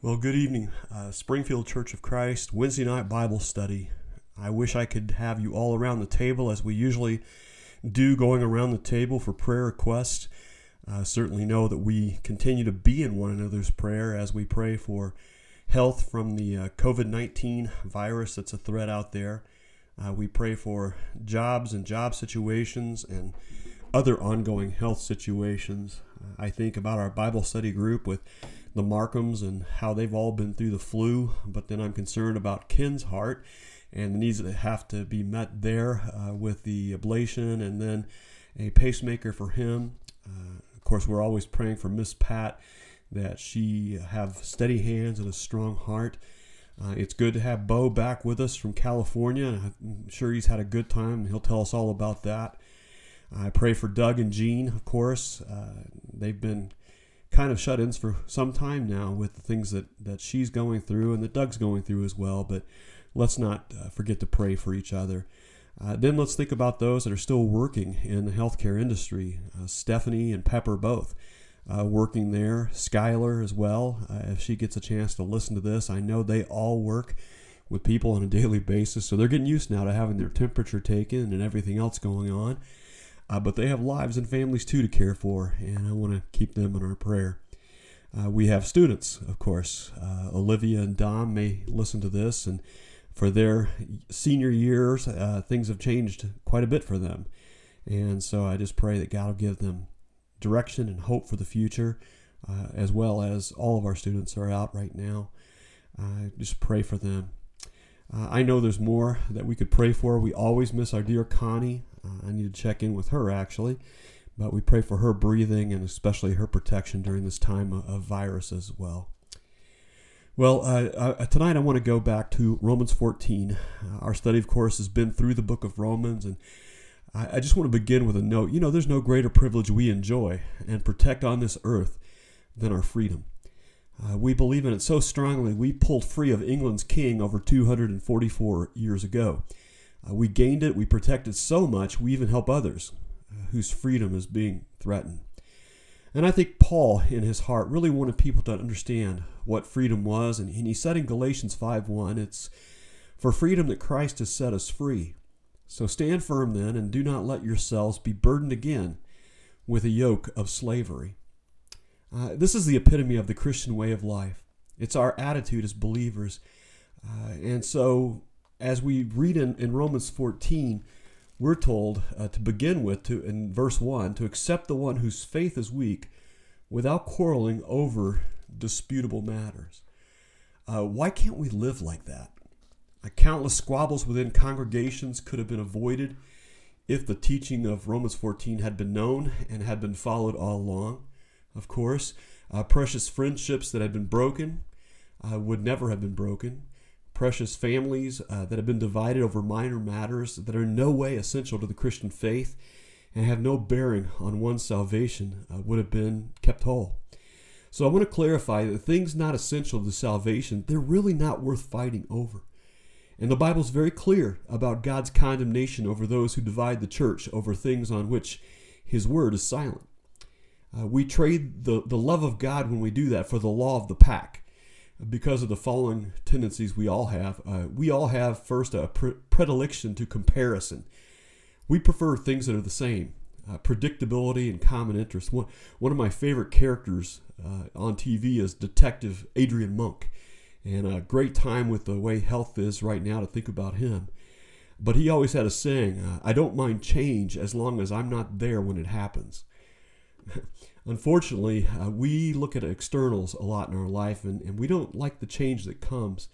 Well, good evening, uh, Springfield Church of Christ, Wednesday night Bible study. I wish I could have you all around the table as we usually do, going around the table for prayer requests. Uh, certainly know that we continue to be in one another's prayer as we pray for health from the uh, COVID 19 virus that's a threat out there. Uh, we pray for jobs and job situations and other ongoing health situations. I think about our Bible study group with the Markhams and how they've all been through the flu, but then I'm concerned about Ken's heart and the needs that have to be met there uh, with the ablation and then a pacemaker for him. Uh, of course, we're always praying for Miss Pat that she have steady hands and a strong heart. Uh, it's good to have Bo back with us from California. I'm sure he's had a good time. He'll tell us all about that. I pray for Doug and Jean, of course. Uh, they've been kind of shut ins for some time now with the things that, that she's going through and that Doug's going through as well. But let's not uh, forget to pray for each other. Uh, then let's think about those that are still working in the healthcare industry. Uh, Stephanie and Pepper both uh, working there. Skylar as well. Uh, if she gets a chance to listen to this, I know they all work with people on a daily basis, so they're getting used now to having their temperature taken and everything else going on. Uh, but they have lives and families too to care for, and I want to keep them in our prayer. Uh, we have students, of course. Uh, Olivia and Dom may listen to this, and for their senior years, uh, things have changed quite a bit for them. And so I just pray that God will give them direction and hope for the future, uh, as well as all of our students are out right now. Uh, just pray for them. Uh, I know there's more that we could pray for. We always miss our dear Connie. Uh, I need to check in with her actually, but we pray for her breathing and especially her protection during this time of, virus as well. Well, uh, uh, tonight I want to go back to Romans 14. Uh, our study, of course, has been through the book of Romans, and I, I just want to begin with a note. You know, there's no greater privilege we enjoy and protect on this earth than our freedom. Uh, we believe in it so strongly, we pulled free of England's king over 244 years ago. Uh, we gained it, we protected so much, we even help others uh, whose freedom is being threatened. And I think Paul, in his heart, really wanted people to understand what freedom was. And, he said in Galatians 5.1, it's for freedom that Christ has set us free. So stand firm then, and do not let yourselves be burdened again with a yoke of slavery. Uh, this is the epitome of the Christian way of life. It's our attitude as believers. Uh, and so, as we read in, in Romans 14, we're told uh, to begin with, to in verse 1, to accept the one whose faith is weak without quarreling over disputable matters. Uh, why can't we live like that? Uh, countless squabbles within congregations could have been avoided if the teaching of Romans 14 had been known and had been followed all along. Of course, uh, precious friendships that had been broken uh, would never have been broken precious families uh, that have been divided over minor matters that are in no way essential to the Christian faith and have no bearing on one's salvation uh, would have been kept whole. So I want to clarify that things not essential to salvation, they're really not worth fighting over. And the Bible is very clear about God's condemnation over those who divide the church over things on which his word is silent. Uh, we trade the, the love of God when we do that for the law of the pack because of the following tendencies we all have. Uh, we all have, first, a pre- predilection to comparison. We prefer things that are the same, uh, predictability and common interest. One, one of my favorite characters uh, on TV is Detective Adrian Monk, and a great time with the way health is right now to think about him. But he always had a saying uh, I don't mind change as long as I'm not there when it happens. Unfortunately, uh, we look at externals a lot in our life and, and we don't like the change that comes.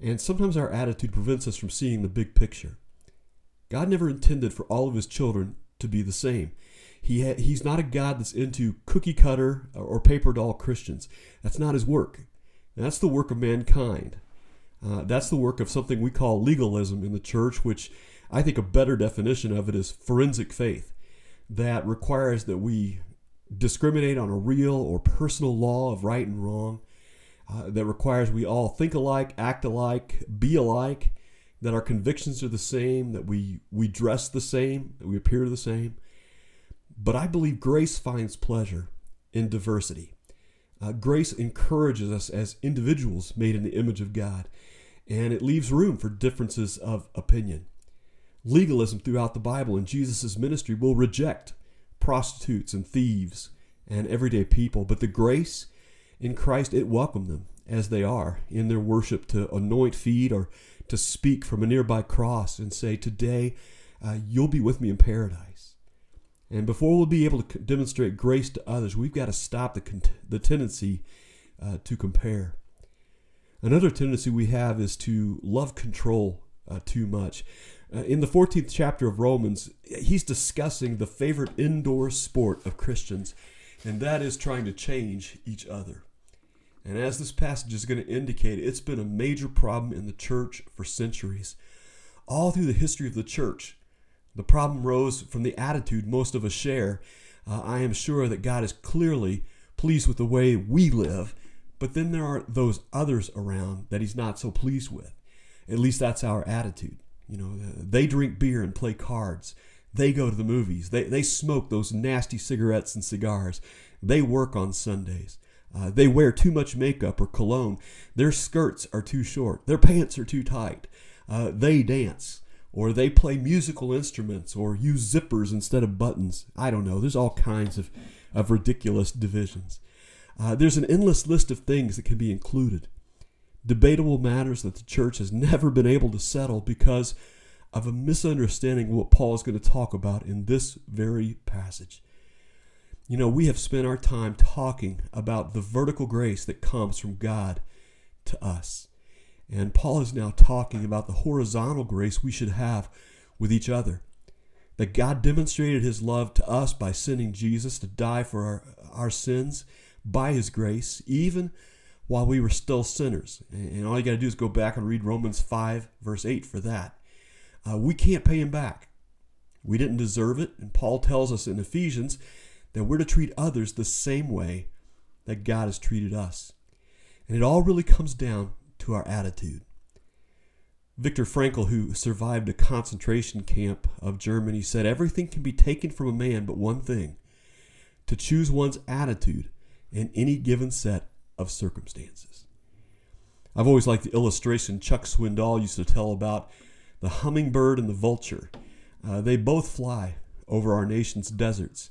And sometimes our attitude prevents us from seeing the big picture. God never intended for all of his children to be the same. He ha- he's not a God that's into cookie cutter or paper doll Christians. That's not his work. That's the work of mankind. Uh, that's the work of something we call legalism in the church, which I think a better definition of it is forensic faith that requires that we discriminate on a real or personal law of right and wrong uh, that requires we all think alike, act alike, be alike, that our convictions are the same, that we, we dress the same, that we appear the same. But I believe grace finds pleasure in diversity. Uh, grace encourages us as individuals made in the image of God, and it leaves room for differences of opinion. Legalism throughout the Bible and Jesus' ministry will reject prostitutes and thieves and everyday people, but the grace in Christ, it welcomed them as they are in their worship to anoint feet or to speak from a nearby cross and say, Today uh, you'll be with me in paradise. And before we'll be able to demonstrate grace to others, we've got to stop the, the tendency uh, to compare. Another tendency we have is to love control uh, too much. Uh, in the 14th chapter of Romans, he's discussing the favorite indoor sport of Christians, and that is trying to change each other. And as this passage is going to indicate, it's been a major problem in the church for centuries. All through the history of the church, the problem rose from the attitude most of us share. Uh, I am sure that God is clearly pleased with the way we live, but then there are those others around that He's not so pleased with. At least that's our attitude. You know, they drink beer and play cards. They go to the movies. They, they smoke those nasty cigarettes and cigars. They work on Sundays. Uh, they wear too much makeup or cologne. Their skirts are too short. Their pants are too tight. Uh, they dance. Or they play musical instruments or use zippers instead of buttons. I don't know. There's all kinds of, of ridiculous divisions. Uh, there's an endless list of things that can be included. Debatable matters that the church has never been able to settle because of a misunderstanding of what Paul is going to talk about in this very passage. You know, we have spent our time talking about the vertical grace that comes from God to us. And Paul is now talking about the horizontal grace we should have with each other. That God demonstrated his love to us by sending Jesus to die for our, our sins by his grace, even while we were still sinners. And all you got to do is go back and read Romans 5, verse 8 for that. Uh, we can't pay him back. We didn't deserve it. And Paul tells us in Ephesians that we're to treat others the same way that God has treated us. And it all really comes down to our attitude. Viktor Frankl, who survived a concentration camp of Germany, said everything can be taken from a man but one thing to choose one's attitude in any given set of circumstances. I've always liked the illustration Chuck Swindoll used to tell about the hummingbird and the vulture. Uh, they both fly over our nation's deserts,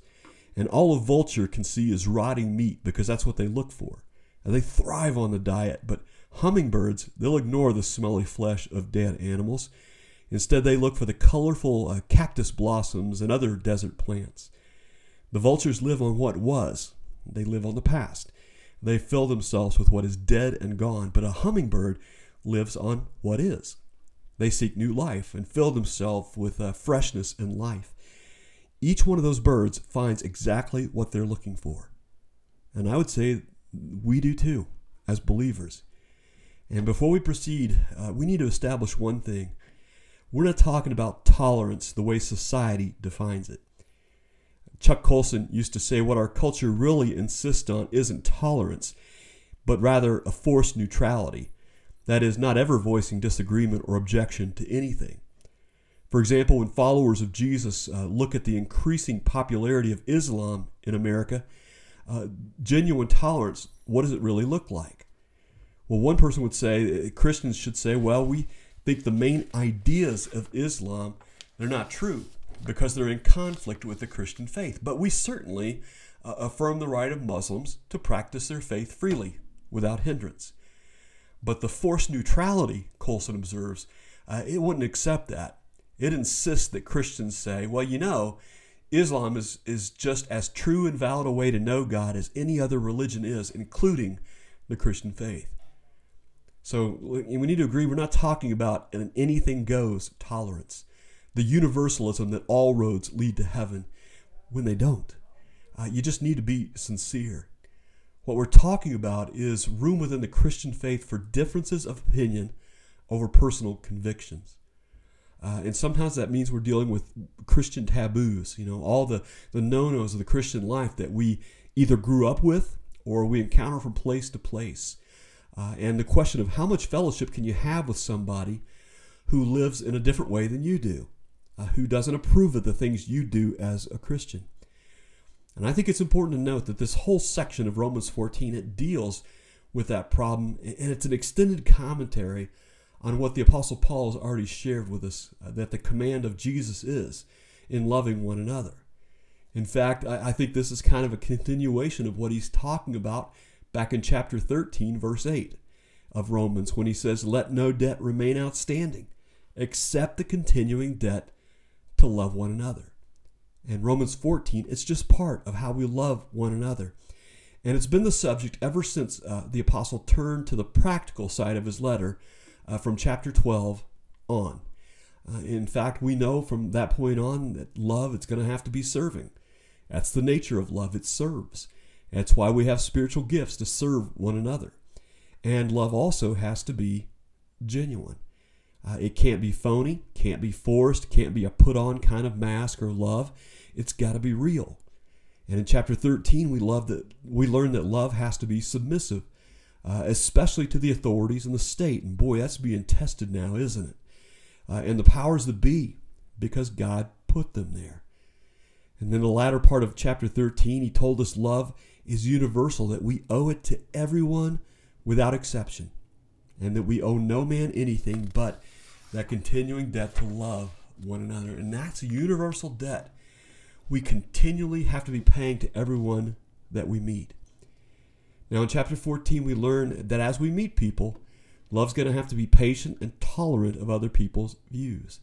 and all a vulture can see is rotting meat because that's what they look for. And they thrive on the diet, but hummingbirds, they'll ignore the smelly flesh of dead animals. Instead, they look for the colorful uh, cactus blossoms and other desert plants. The vultures live on what was, they live on the past. They fill themselves with what is dead and gone, but a hummingbird lives on what is. They seek new life and fill themselves with uh, freshness and life. Each one of those birds finds exactly what they're looking for. And I would say we do too, as believers. And before we proceed, uh, we need to establish one thing. We're not talking about tolerance the way society defines it. Chuck Colson used to say what our culture really insists on isn't tolerance, but rather a forced neutrality. That is, not ever voicing disagreement or objection to anything. For example, when followers of Jesus uh, look at the increasing popularity of Islam in America, uh, genuine tolerance, what does it really look like? Well, one person would say, uh, Christians should say, well, we think the main ideas of Islam, they're not true because they're in conflict with the Christian faith. But we certainly uh, affirm the right of Muslims to practice their faith freely without hindrance. But the forced neutrality, Colson observes, uh, it wouldn't accept that. It insists that Christians say, well, you know, Islam is, is just as true and valid a way to know God as any other religion is, including the Christian faith. So we need to agree we're not talking about an anything goes tolerance, the universalism that all roads lead to heaven when they don't. Uh, you just need to be sincere. What we're talking about is room within the Christian faith for differences of opinion over personal convictions. Uh, and sometimes that means we're dealing with Christian taboos, you know, all the, the no nos of the Christian life that we either grew up with or we encounter from place to place. Uh, and the question of how much fellowship can you have with somebody who lives in a different way than you do, uh, who doesn't approve of the things you do as a Christian. And I think it's important to note that this whole section of Romans 14 it deals with that problem, and it's an extended commentary on what the Apostle Paul has already shared with us uh, that the command of Jesus is in loving one another. In fact, I, I think this is kind of a continuation of what he's talking about back in chapter 13, verse 8 of Romans, when he says, Let no debt remain outstanding except the continuing debt to love one another. And Romans 14, it's just part of how we love one another. And it's been the subject ever since uh, the apostle turned to the practical side of his letter uh, from chapter 12 on. Uh, in fact, we know from that point on that love, it's going to have to be serving. That's the nature of love, it serves. That's why we have spiritual gifts to serve one another. And love also has to be genuine. Uh, it can't be phony, can't be forced, can't be a put on kind of mask or love. It's got to be real. And in chapter 13, we love that we learn that love has to be submissive, uh, especially to the authorities and the state. And boy, that's being tested now, isn't it? Uh, and the powers that be, because God put them there. And then the latter part of chapter 13, he told us love is universal, that we owe it to everyone without exception, and that we owe no man anything but that continuing debt to love one another. And that's a universal debt we continually have to be paying to everyone that we meet. Now, in chapter 14, we learn that as we meet people, love's going to have to be patient and tolerant of other people's views.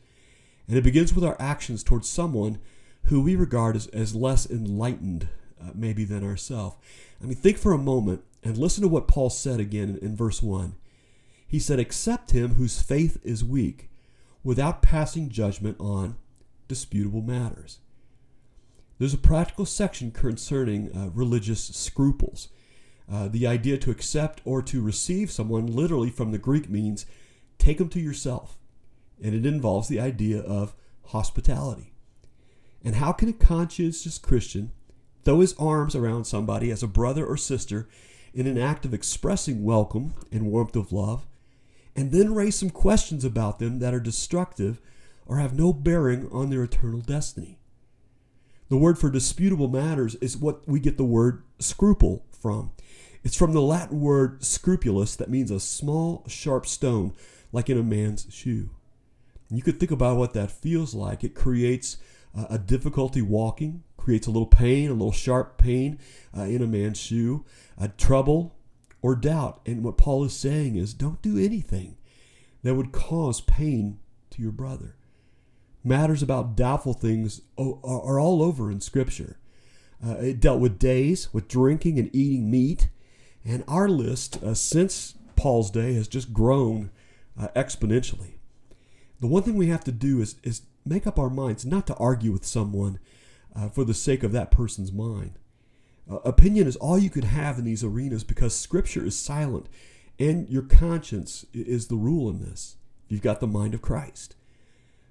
And it begins with our actions towards someone who we regard as, as less enlightened, uh, maybe, than ourselves. I mean, think for a moment and listen to what Paul said again in, in verse 1. He said, Accept him whose faith is weak, without passing judgment on disputable matters. There's a practical section concerning uh, religious scruples. Uh, the idea to accept or to receive someone literally from the Greek means take them to yourself. And it involves the idea of hospitality. And how can a conscientious Christian throw his arms around somebody as a brother or sister in an act of expressing welcome and warmth of love, and then raise some questions about them that are destructive or have no bearing on their eternal destiny? The word for disputable matters is what we get the word scruple from. It's from the Latin word scrupulus, that means a small, sharp stone, like in a man's shoe. And you could think about what that feels like. It creates uh, a difficulty walking, creates a little pain, a little sharp pain uh, in a man's shoe, a trouble or doubt. And what Paul is saying is don't do anything that would cause pain to your brother matters about doubtful things are all over in Scripture. Uh, it dealt with days, with drinking and eating meat. And our list, uh, since Paul's day, has just grown uh, exponentially. The one thing we have to do is, is make up our minds not to argue with someone uh, for the sake of that person's mind. Uh, opinion is all you can have in these arenas because Scripture is silent and your conscience is the rule in this. You've got the mind of Christ.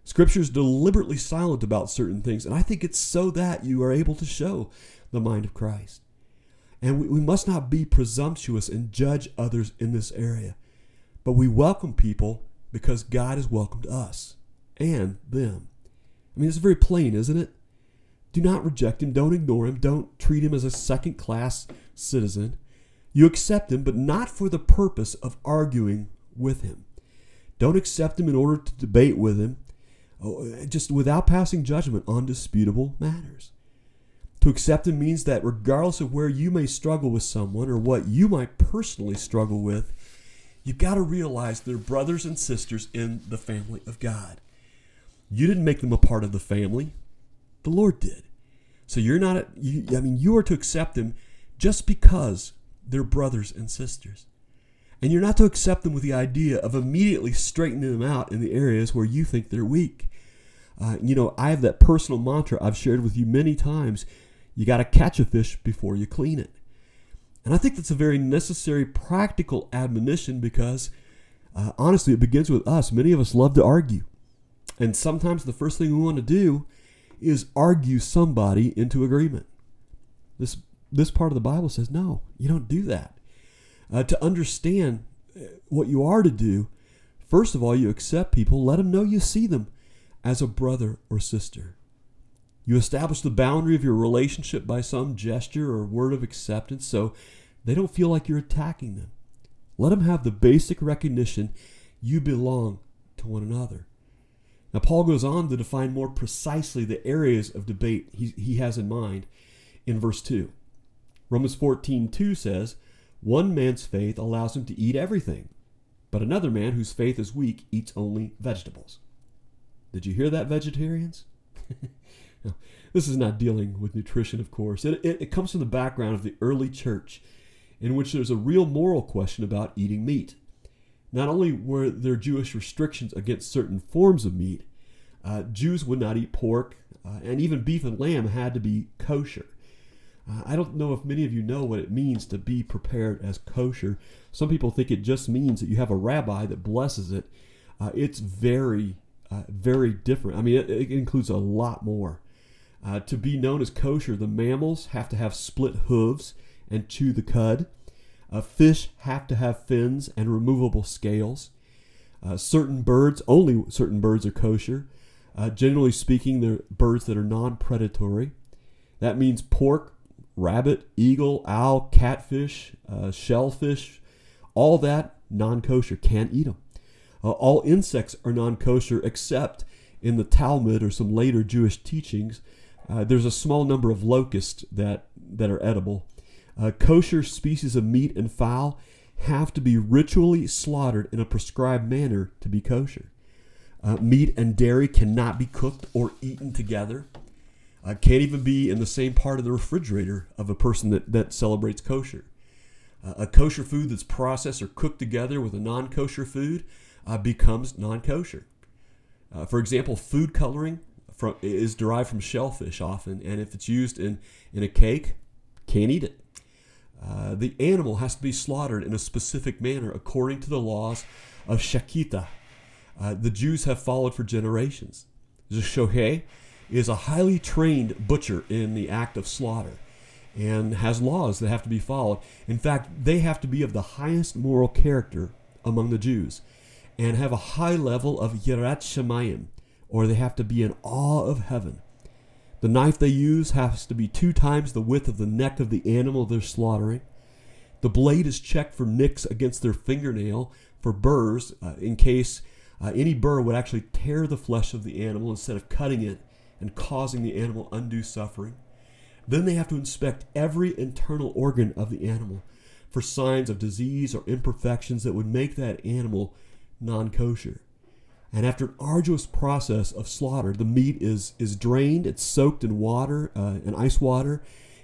Scripture is deliberately silent about certain things, and I think it's so that you are able to show the mind of Christ. And we, we must not be presumptuous and judge others in this area, but we welcome people because God has welcomed us and them. I mean, it's very plain, isn't it? Do not reject him. Don't ignore him. Don't treat him as a second class citizen. You accept him, but not for the purpose of arguing with him. Don't accept him in order to debate with him Oh, just without passing judgment on disputable matters. To accept him means that regardless of where you may struggle with someone or what you might personally struggle with, you've got to realize they're brothers and sisters in the family of God. You didn't make them a part of the family, the Lord did. So you're not, you, I mean, you are to accept them just because they're brothers and sisters. And you're not to accept them with the idea of immediately straightening them out in the areas where you think they're weak. Uh, you know, I have that personal mantra I've shared with you many times. You got to catch a fish before you clean it. And I think that's a very necessary practical admonition because uh, honestly, it begins with us. Many of us love to argue. And sometimes the first thing we want to do is argue somebody into agreement. This, this part of the Bible says, no, you don't do that. Uh, to understand uh, what you are to do, first of all, you accept people, let them know you see them as a brother or sister. You establish the boundary of your relationship by some gesture or word of acceptance so they don't feel like you're attacking them. Let them have the basic recognition you belong to one another. Now, Paul goes on to define more precisely the areas of debate he, he has in mind in verse 2. Romans 14 2 says, One man's faith allows him to eat everything, but another man whose faith is weak eats only vegetables. Did you hear that, vegetarians? now, this is not dealing with nutrition, of course. It, it, it comes from the background of the early church, in which there's a real moral question about eating meat. Not only were there Jewish restrictions against certain forms of meat, uh, Jews would not eat pork, uh, and even beef and lamb had to be kosher. Uh, I don't know if many of you know what it means to be prepared as kosher. Some people think it just means that you have a rabbi that blesses it. Uh, it's very, uh, very different. I mean, it, it includes a lot more. Uh, to be known as kosher, the mammals have to have split hooves and chew the cud. Uh, fish have to have fins and removable scales. Uh, certain birds, only certain birds are kosher. Uh, generally speaking, they're birds that are non predatory. That means pork, rabbit, eagle, owl, catfish, uh, shellfish, all that non kosher. Can't eat them. Uh, all insects are non kosher except in the Talmud or some later Jewish teachings. Uh, there's a small number of locusts that, that are edible. Uh, kosher species of meat and fowl have to be ritually slaughtered in a prescribed manner to be kosher. Uh, meat and dairy cannot be cooked or eaten together. Uh, can't even be in the same part of the refrigerator of a person that, that celebrates kosher. Uh, a kosher food that's processed or cooked together with a non kosher food uh, becomes non kosher. Uh, for example, food coloring from, is derived from shellfish often, and if it's used in, in a cake, can't eat it. Uh, the animal has to be slaughtered in a specific manner according to the laws of Shechita. Uh, the Jews have followed for generations. The shohei is a highly trained butcher in the act of slaughter and has laws that have to be followed. In fact, they have to be of the highest moral character among the Jews and have a high level of yirat shemayim, or they have to be in awe of heaven. The knife they use has to be two times the width of the neck of the animal they're slaughtering. The blade is checked for nicks against their fingernail for burrs uh, in case uh, any burr would actually tear the flesh of the animal instead of cutting it and causing the animal undue suffering. Then they have to inspect every internal organ of the animal for signs of disease or imperfections that would make that animal non kosher. And after an arduous process of slaughter, the meat is, is drained, it's soaked in water, uh, in ice water,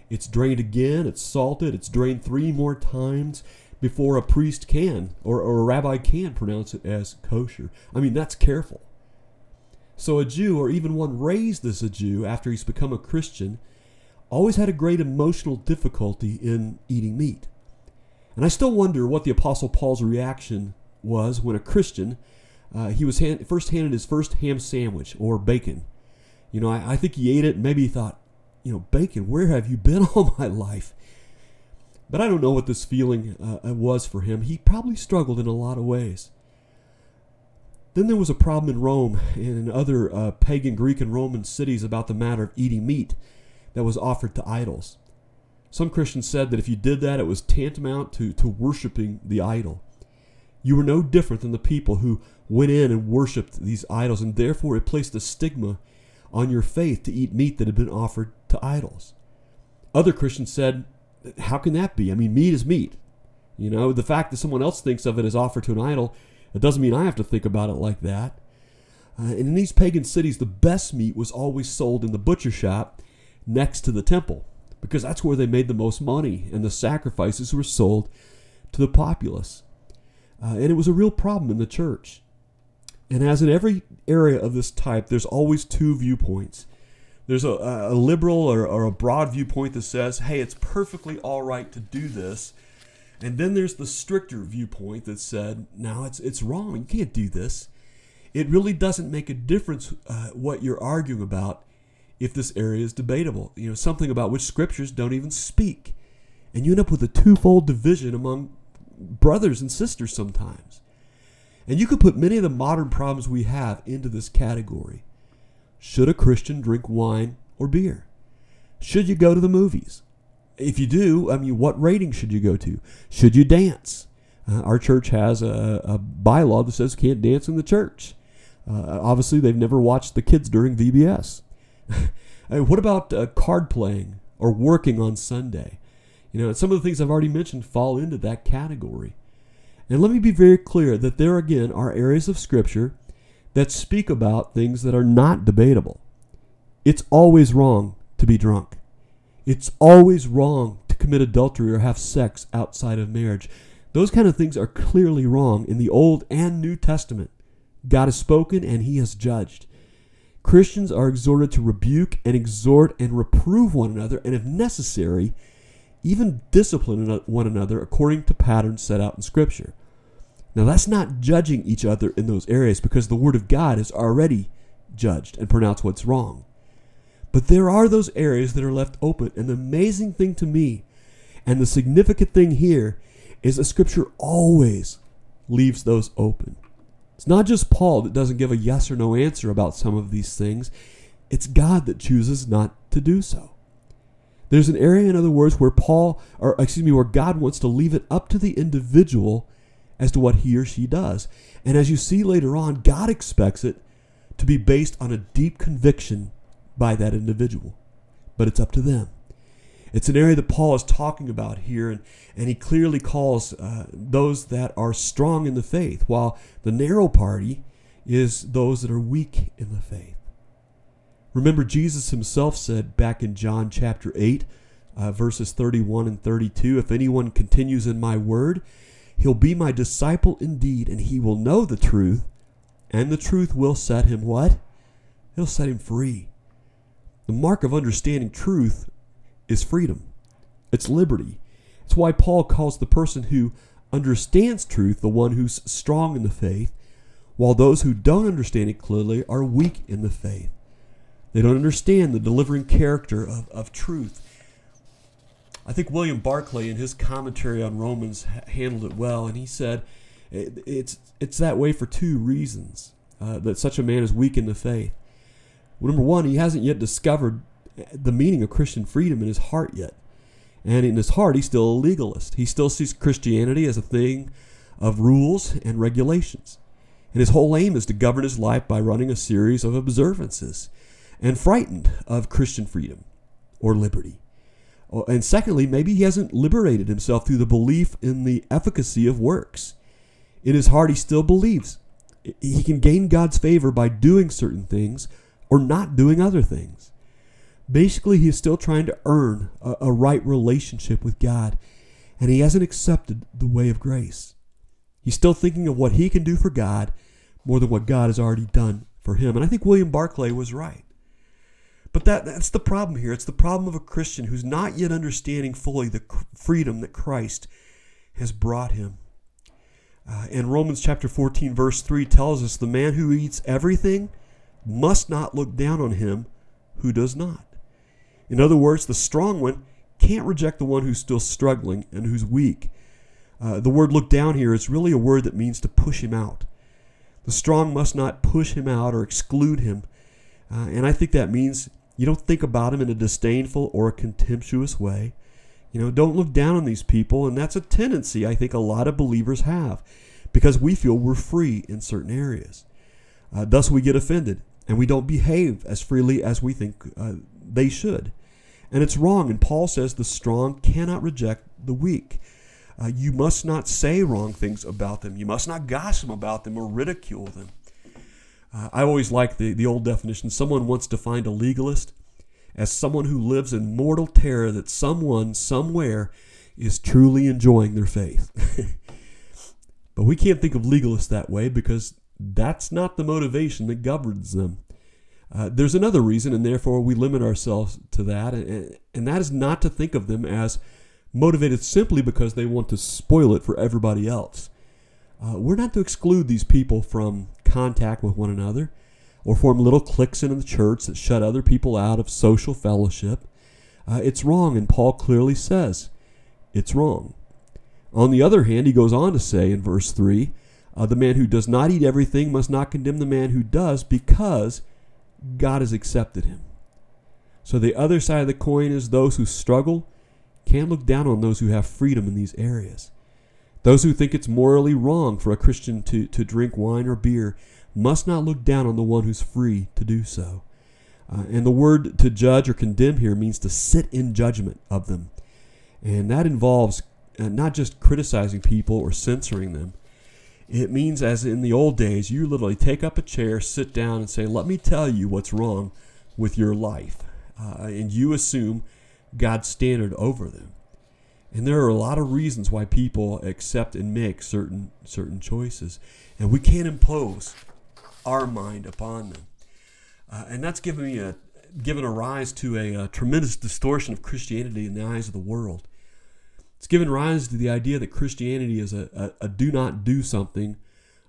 it's drained again, it's salted, it's drained three more times before a priest can or, or a rabbi can pronounce it as kosher. I mean, that's careful. So a Jew, or even one raised as a Jew after he's become a Christian, always had a great emotional difficulty in eating meat. And I still wonder what the Apostle Paul's reaction was when a Christian uh, he was hand, first handed his first ham sandwich or bacon. You know, I, I think he ate it. maybe he thought, you know, bacon. Where have you been all my life? But I don't know what this feeling uh, was for him. He probably struggled in a lot of ways. Then there was a problem in Rome and in other uh, pagan Greek and Roman cities about the matter of eating meat that was offered to idols. Some Christians said that if you did that, it was tantamount to, to worshiping the idol. You were no different than the people who went in and worshiped these idols, and therefore it placed a stigma on your faith to eat meat that had been offered to idols. Other Christians said, How can that be? I mean, meat is meat. You know, the fact that someone else thinks of it as offered to an idol, it doesn't mean I have to think about it like that. Uh, and in these pagan cities, the best meat was always sold in the butcher shop next to the temple because that's where they made the most money, and the sacrifices were sold to the populace. Uh, and it was a real problem in the church. And as in every area of this type, there's always two viewpoints. There's a, a liberal or, or a broad viewpoint that says, hey, it's perfectly all right to do this. And then there's the stricter viewpoint that said, no, it's, it's wrong. You can't do this. It really doesn't make a difference uh, what you're arguing about if this area is debatable. You know, something about which scriptures don't even speak. And you end up with a twofold division among brothers and sisters sometimes. And you could put many of the modern problems we have into this category. Should a Christian drink wine or beer? Should you go to the movies? If you do, I mean, what rating should you go to? Should you dance? Uh, our church has a, a, bylaw that says can't dance in the church. Uh, obviously, they've never watched the kids during VBS. what about uh, card playing or working on Sunday? You know, some of the things I've already mentioned fall into that category. And let me be very clear that there again are areas of Scripture that speak about things that are not debatable. It's always wrong to be drunk. It's always wrong to commit adultery or have sex outside of marriage. Those kind of things are clearly wrong in the Old and New Testament. God has spoken and he has judged. Christians are exhorted to rebuke and exhort and reprove one another, and if necessary, even discipline one another according to patterns set out in Scripture. Now, that's not judging each other in those areas because the Word of God has already judged and pronounced what's wrong. But there are those areas that are left open. And the amazing thing to me, and the significant thing here, is that Scripture always leaves those open. It's not just Paul that doesn't give a yes or no answer about some of these things, it's God that chooses not to do so. There's an area, in other words, where Paul, or excuse me, where God wants to leave it up to the individual as to what he or she does. And as you see later on, God expects it to be based on a deep conviction by that individual. But it's up to them. It's an area that Paul is talking about here, and, and he clearly calls uh, those that are strong in the faith, while the narrow party is those that are weak in the faith. Remember, Jesus himself said back in John chapter 8, uh, verses 31 and 32 If anyone continues in my word, He'll be my disciple indeed, and he will know the truth, and the truth will set him what? It'll set him free. The mark of understanding truth is freedom, it's liberty. It's why Paul calls the person who understands truth the one who's strong in the faith, while those who don't understand it clearly are weak in the faith. They don't understand the delivering character of, of truth. I think William Barclay, in his commentary on Romans, handled it well, and he said it's it's that way for two reasons uh, that such a man is weak in the faith. Well, number one, he hasn't yet discovered the meaning of Christian freedom in his heart yet, and in his heart, he's still a legalist. He still sees Christianity as a thing of rules and regulations, and his whole aim is to govern his life by running a series of observances, and frightened of Christian freedom or liberty. Uh, and secondly, maybe he hasn't liberated himself through the belief in the efficacy of works. In his heart, he still believes he can gain God's favor by doing certain things or not doing other things. Basically, he is still trying to earn a, a right relationship with God, and he hasn't accepted the way of grace. He's still thinking of what he can do for God more than what God has already done for him. And I think William Barclay was right. But that, that's the problem here. It's the problem of a Christian who's not yet understanding fully the freedom that Christ has brought him. Uh, and Romans chapter 14, verse 3 tells us the man who eats everything must not look down on him who does not. In other words, the strong one can't reject the one who's still struggling and who's weak. Uh, the word look down here is really a word that means to push him out. The strong must not push him out or exclude him. Uh, and I think that means you don't think about them in a disdainful or a contemptuous way. You know, don't look down on these people. And that's a tendency I think a lot of believers have because we feel we're free in certain areas. Uh, thus, we get offended and we don't behave as freely as we think uh, they should. And it's wrong. And Paul says the strong cannot reject the weak. Uh, you must not say wrong things about them. You must not gossip about them or ridicule them. Uh, I always like the, the old definition. Someone once defined a legalist as someone who lives in mortal terror that someone, somewhere, is truly enjoying their faith. but we can't think of legalists that way because that's not the motivation that governs them. Uh, there's another reason, and therefore we limit ourselves to that, and, and that is not to think of them as motivated simply because they want to spoil it for everybody else. Uh, we're not to exclude these people from contact with one another or form little cliques in the church that shut other people out of social fellowship. Uh, it's wrong, and Paul clearly says it's wrong. On the other hand, he goes on to say in verse 3 uh, the man who does not eat everything must not condemn the man who does because God has accepted him. So the other side of the coin is those who struggle can't look down on those who have freedom in these areas. Those who think it's morally wrong for a Christian to, to drink wine or beer must not look down on the one who's free to do so. Uh, and the word to judge or condemn here means to sit in judgment of them. And that involves uh, not just criticizing people or censoring them. It means, as in the old days, you literally take up a chair, sit down, and say, Let me tell you what's wrong with your life. Uh, and you assume God's standard over them. And there are a lot of reasons why people accept and make certain certain choices, and we can't impose our mind upon them. Uh, and that's given me a given a rise to a, a, tremendous distortion of Christianity in the eyes of the world. It's given rise to the idea that Christianity is a, a, a do not do something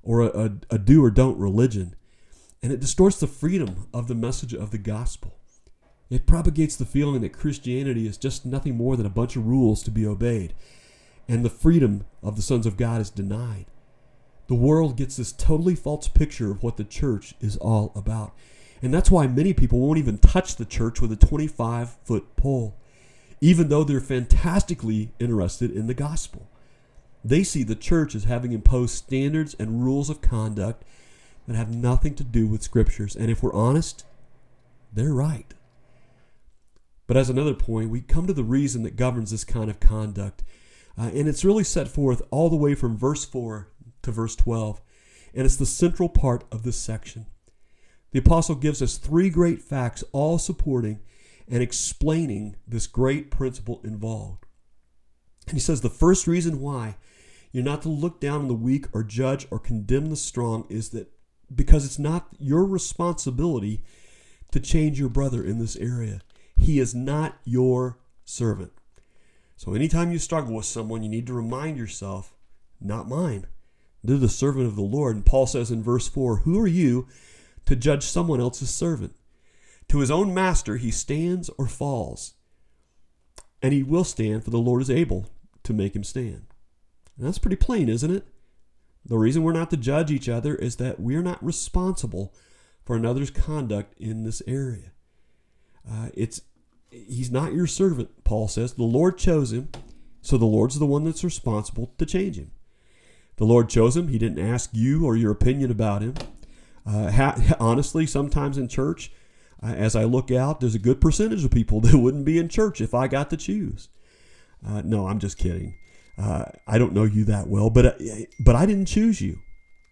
or a, a do or don't religion. And it distorts the freedom of the message of the gospel. It propagates the feeling that Christianity is just nothing more than a bunch of rules to be obeyed, and the freedom of the sons of God is denied. The world gets this totally false picture of what the church is all about. And that's why many people won't even touch the church with a 25 foot pole, even though they're fantastically interested in the gospel. They see the church as having imposed standards and rules of conduct that have nothing to do with scriptures. And if we're honest, they're right. But as another point, we come to the reason that governs this kind of conduct. Uh, and it's really set forth all the way from verse 4 to verse 12. And it's the central part of this section. The apostle gives us three great facts, all supporting and explaining this great principle involved. And he says the first reason why you're not to look down on the weak or judge or condemn the strong is that because it's not your responsibility to change your brother in this area. He is not your servant. So anytime you struggle with someone, you need to remind yourself, not mine. They're the servant of the Lord. And Paul says in verse 4 Who are you to judge someone else's servant? To his own master he stands or falls. And he will stand, for the Lord is able to make him stand. And that's pretty plain, isn't it? The reason we're not to judge each other is that we're not responsible for another's conduct in this area. Uh, it's he's not your servant, Paul says. The Lord chose him, so the Lord's the one that's responsible to change him. The Lord chose him. He didn't ask you or your opinion about him. Uh, ha- honestly, sometimes in church, uh, as I look out, there's a good percentage of people that wouldn't be in church if I got to choose. Uh, no, I'm just kidding. Uh, I don't know you that well, but uh, but I didn't choose you,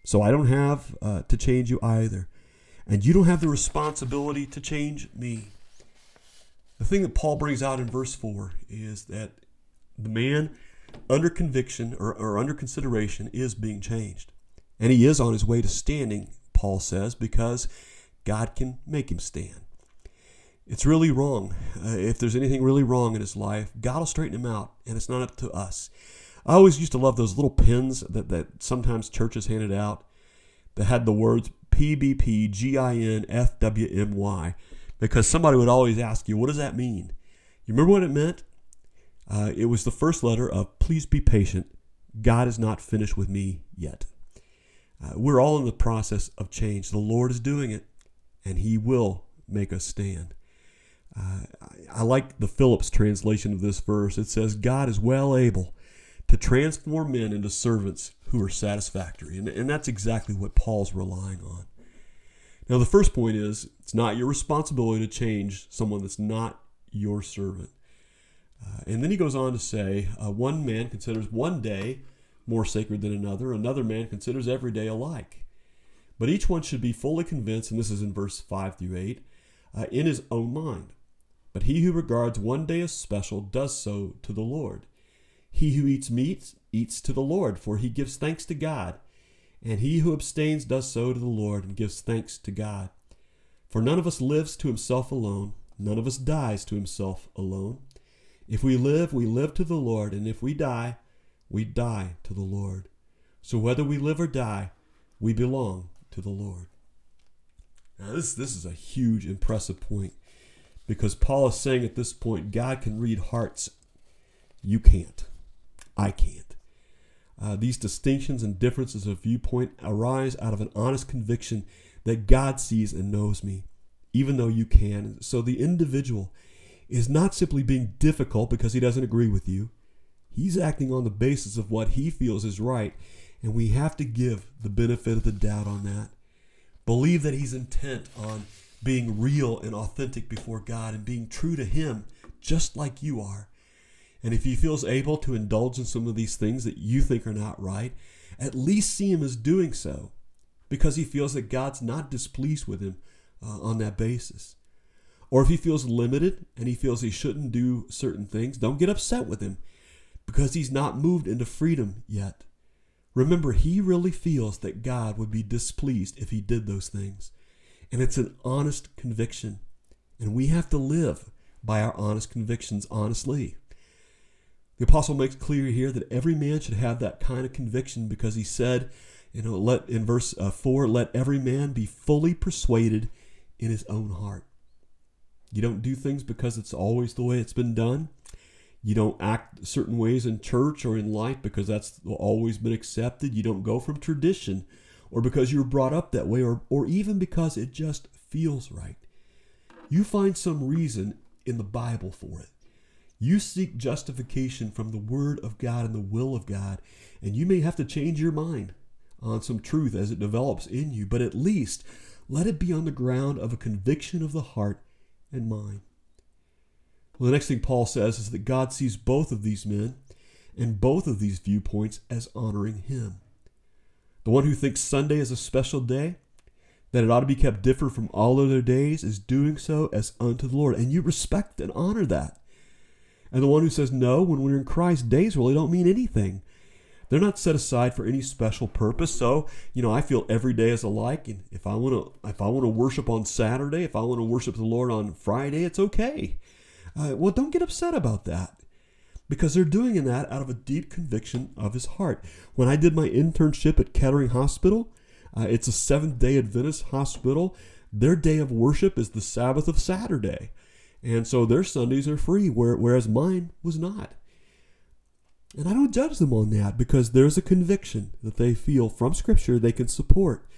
so I don't have uh, to change you either, and you don't have the responsibility to change me. The thing that Paul brings out in verse four is that the man under conviction or, or under consideration is being changed. And he is on his way to standing, Paul says, because God can make him stand. It's really wrong. Uh, if there's anything really wrong in his life, God will straighten him out, and it's not up to us. I always used to love those little pins that, that sometimes churches handed out that had the words PBP, GIN, FWMY, because somebody would always ask you, what does that mean? You remember what it meant? Uh, it was the first letter of Please be patient. God is not finished with me yet. Uh, we're all in the process of change. The Lord is doing it, and He will make us stand. Uh, I, I like the Phillips translation of this verse. It says, God is well able to transform men into servants who are satisfactory. And, and that's exactly what Paul's relying on. Now, the first point is it's not your responsibility to change someone that's not your servant. Uh, and then he goes on to say, uh, one man considers one day more sacred than another, another man considers every day alike. But each one should be fully convinced, and this is in verse 5 through 8, uh, in his own mind. But he who regards one day as special does so to the Lord. He who eats meat eats to the Lord, for he gives thanks to God. And he who abstains does so to the Lord and gives thanks to God. For none of us lives to himself alone, none of us dies to himself alone. If we live, we live to the Lord, and if we die, we die to the Lord. So whether we live or die, we belong to the Lord. Now, this, this is a huge, impressive point because Paul is saying at this point, God can read hearts. You can't. I can't. Uh, these distinctions and differences of viewpoint arise out of an honest conviction that God sees and knows me, even though you can. So the individual is not simply being difficult because he doesn't agree with you. He's acting on the basis of what he feels is right, and we have to give the benefit of the doubt on that. Believe that he's intent on being real and authentic before God and being true to him just like you are. And if he feels able to indulge in some of these things that you think are not right, at least see him as doing so because he feels that God's not displeased with him uh, on that basis. Or if he feels limited and he feels he shouldn't do certain things, don't get upset with him because he's not moved into freedom yet. Remember, he really feels that God would be displeased if he did those things. And it's an honest conviction. And we have to live by our honest convictions honestly. The apostle makes clear here that every man should have that kind of conviction because he said, you know, let in verse uh, 4, let every man be fully persuaded in his own heart. You don't do things because it's always the way it's been done. You don't act certain ways in church or in life because that's always been accepted. You don't go from tradition or because you were brought up that way or, or even because it just feels right. You find some reason in the Bible for it. You seek justification from the Word of God and the will of God, and you may have to change your mind on some truth as it develops in you, but at least let it be on the ground of a conviction of the heart and mind. Well, the next thing Paul says is that God sees both of these men and both of these viewpoints as honoring him. The one who thinks Sunday is a special day, that it ought to be kept different from all other days, is doing so as unto the Lord. And you respect and honor that. And the one who says, no, when we're in Christ, days really don't mean anything. They're not set aside for any special purpose. So, you know, I feel every day is alike. And if I want to, if I want to worship on Saturday, if I want to worship the Lord on Friday, it's okay. Uh, well, don't get upset about that because they're doing that out of a deep conviction of his heart. When I did my internship at Kettering Hospital, uh, it's a Seventh day Adventist hospital. Their day of worship is the Sabbath of Saturday. And so their Sundays are free, whereas mine was not. And I don't judge them on that because there's a conviction that they feel from Scripture they can support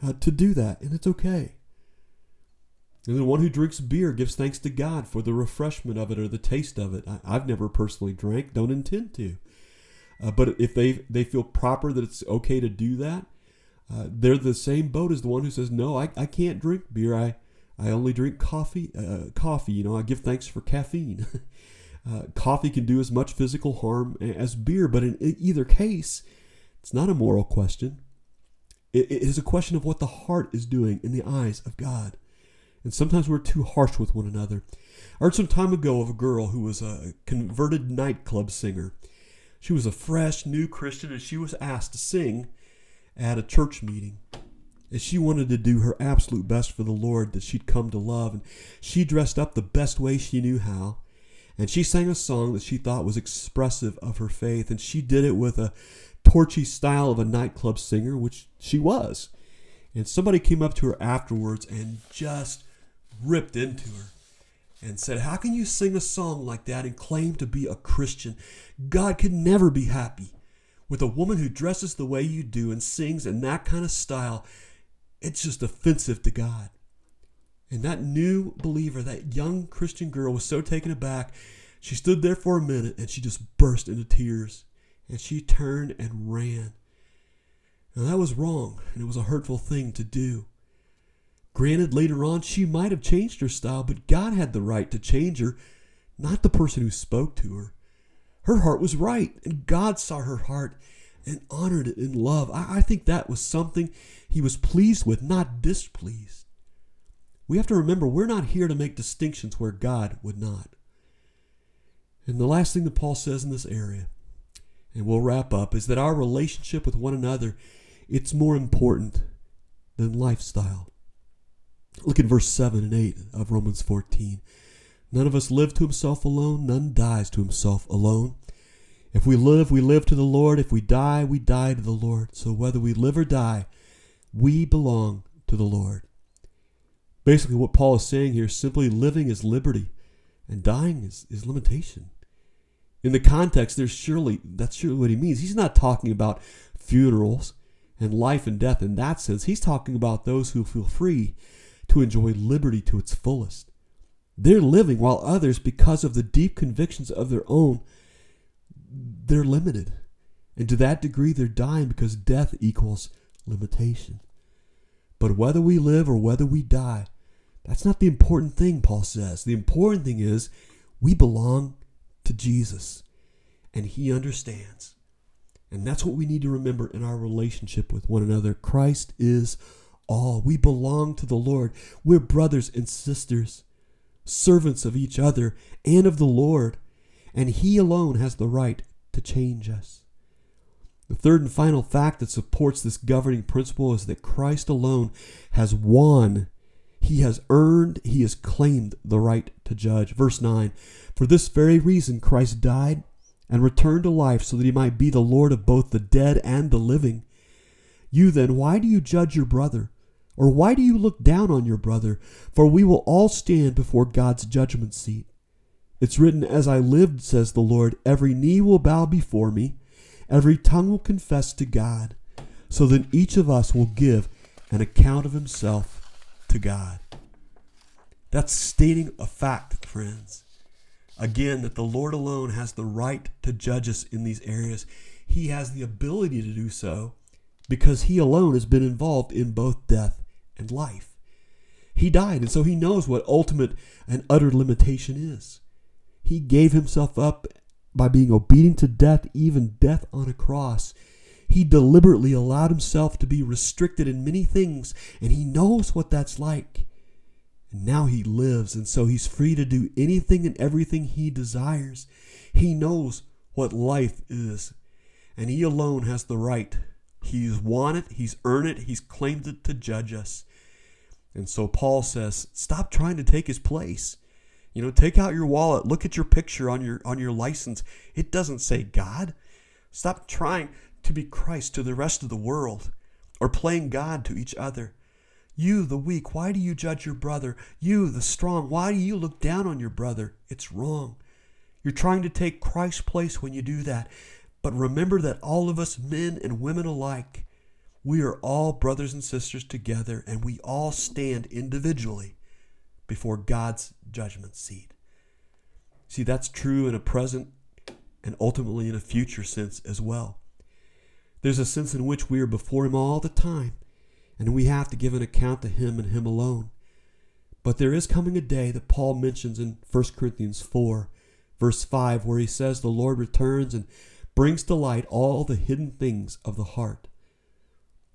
uh, to do that, and it's okay. And the one who drinks beer gives thanks to God for the refreshment of it or the taste of it. I, have never personally drank, don't intend to. Uh, but if they they feel proper that it's okay to do that, uh, they're the same boat as the one who says, "No, I, I can't drink beer. I I only drink coffee. Uh, coffee, you know, I give thanks for caffeine." uh, coffee can do as much physical harm as beer, but in either case, it's not a moral question. it, it is a question of what the heart is doing in the eyes of God and sometimes we're too harsh with one another. I heard some time ago of a girl who was a converted nightclub singer. She was a fresh, new Christian, and she was asked to sing at a church meeting. And she wanted to do her absolute best for the Lord that she'd come to love. And she dressed up the best way she knew how. And she sang a song that she thought was expressive of her faith. And she did it with a torchy style of a nightclub singer, which she was. And somebody came up to her afterwards and just ripped into her and said, How can you sing a song like that and claim to be a Christian? God could never be happy with a woman who dresses the way you do and sings in that kind of style. It's just offensive to God. And that new believer, that young Christian girl, was so taken aback. She stood there for a minute and she just burst into tears. And she turned and ran. Now, that was wrong, and it was a hurtful thing to do. Granted, later on, she might have changed her style, but God had the right to change her, not the person who spoke to her. Her heart was right, and God saw her heart and honored it in love. I, I think that was something he was pleased with, not displeased. We have to remember we're not here to make distinctions where God would not. And the last thing that Paul says in this area, and we'll wrap up, is that our relationship with one another, it's more important than lifestyle. Look at verse 7 and 8 of Romans 14. None of us live to himself alone, none dies to himself alone. If we live, we live to the Lord. If we die, we die to the Lord. So whether we live or die, we belong to the Lord. Basically, what Paul is saying here is simply living is liberty and dying is, is limitation. In the context, there's surely that's surely what he means. He's not talking about funerals and life and death in that sense. He's talking about those who feel free to enjoy liberty to its fullest. They're living while others, because of the deep convictions of their own, they're limited. And to that degree, they're dying because death equals limitation. But whether we live or whether we die, that's not the important thing, Paul says. The important thing is we belong to Jesus, and He understands. And that's what we need to remember in our relationship with one another. Christ is all. We belong to the Lord. We're brothers and sisters, servants of each other and of the Lord, and He alone has the right to change us. The third and final fact that supports this governing principle is that Christ alone has won. He has earned, he has claimed the right to judge. Verse 9 For this very reason Christ died and returned to life so that he might be the Lord of both the dead and the living. You then, why do you judge your brother? Or why do you look down on your brother? For we will all stand before God's judgment seat. It's written, As I lived, says the Lord, every knee will bow before me, every tongue will confess to God. So then each of us will give an account of himself to God. That's stating a fact, friends. Again, that the Lord alone has the right to judge us in these areas. He has the ability to do so because He alone has been involved in both death and life. He died, and so He knows what ultimate and utter limitation is. He gave Himself up by being obedient to death, even death on a cross. He deliberately allowed Himself to be restricted in many things, and He knows what that's like. And now he lives, and so he's free to do anything and everything he desires. He knows what life is, and he alone has the right. He's won it, he's earned it, he's claimed it to judge us. And so Paul says, stop trying to take his place. You know, take out your wallet, look at your picture on your on your license. It doesn't say God. Stop trying to be Christ to the rest of the world or playing God to each other. You, the weak, why do you judge your brother? You, the strong, why do you look down on your brother? It's wrong. You're trying to take Christ's place when you do that. But remember that all of us, men and women alike, we are all brothers and sisters together, and we all stand individually before God's judgment seat. See, that's true in a present and ultimately in a future sense as well. There's a sense in which we are before Him all the time and we have to give an account to him and him alone. But there is coming a day that Paul mentions in 1 Corinthians 4, verse 5, where he says, The Lord returns and brings to light all the hidden things of the heart.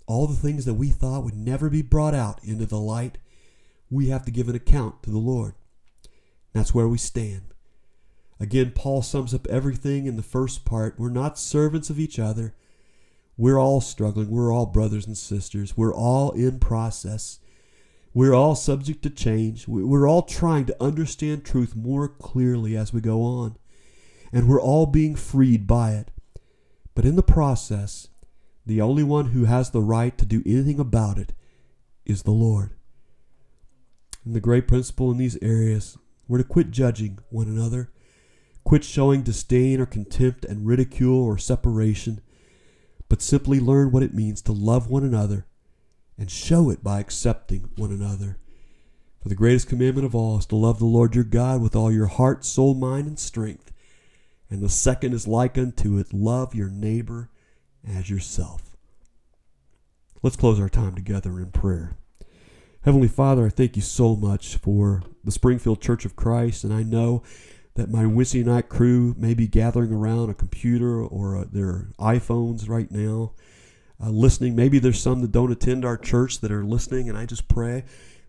All the things that we thought would never be brought out into the light, we have to give an account to the Lord. That's where we stand. Again, Paul sums up everything in the first part. We're not servants of each other, we're all struggling. We're all brothers and sisters. We're all in process. We're all subject to change. We're all trying to understand truth more clearly as we go on. And we're all being freed by it. But in the process, the only one who has the right to do anything about it is the Lord. And the great principle in these areas, we're to quit judging one another, quit showing disdain or contempt and ridicule or separation but simply learn what it means to love one another and show it by accepting one another. For the greatest commandment of all is to love the Lord your God with all your heart, soul, mind, and strength. And the second is like unto it love your neighbor as yourself. Let's close our time together in prayer. Heavenly Father, I thank you so much for the Springfield Church of Christ, and I know that my Wednesday night crew may be gathering around a computer or uh, their iPhones right now, uh, listening. Maybe there's some that don't attend our church that are listening, and I just pray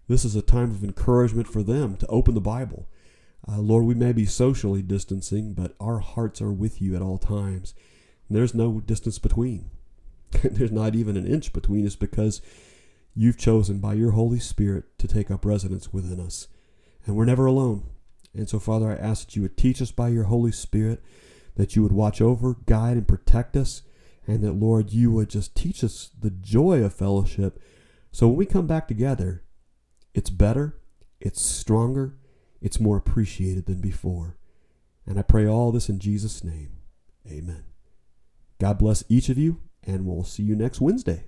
this is a time of encouragement for them to open the Bible. Uh, Lord, we may be socially distancing, but our hearts are with you at all times. And there's no distance between. there's not even an inch between us because you've chosen by your Holy Spirit to take up residence within us. And we're never alone. And so, Father, I ask that you would teach us by your Holy Spirit, that you would watch over, guide, and protect us, and that, Lord, you would just teach us the joy of fellowship. So when we come back together, it's better, it's stronger, it's more appreciated than before. And I pray all this in Jesus' name. Amen. God bless each of you, and we'll see you next Wednesday.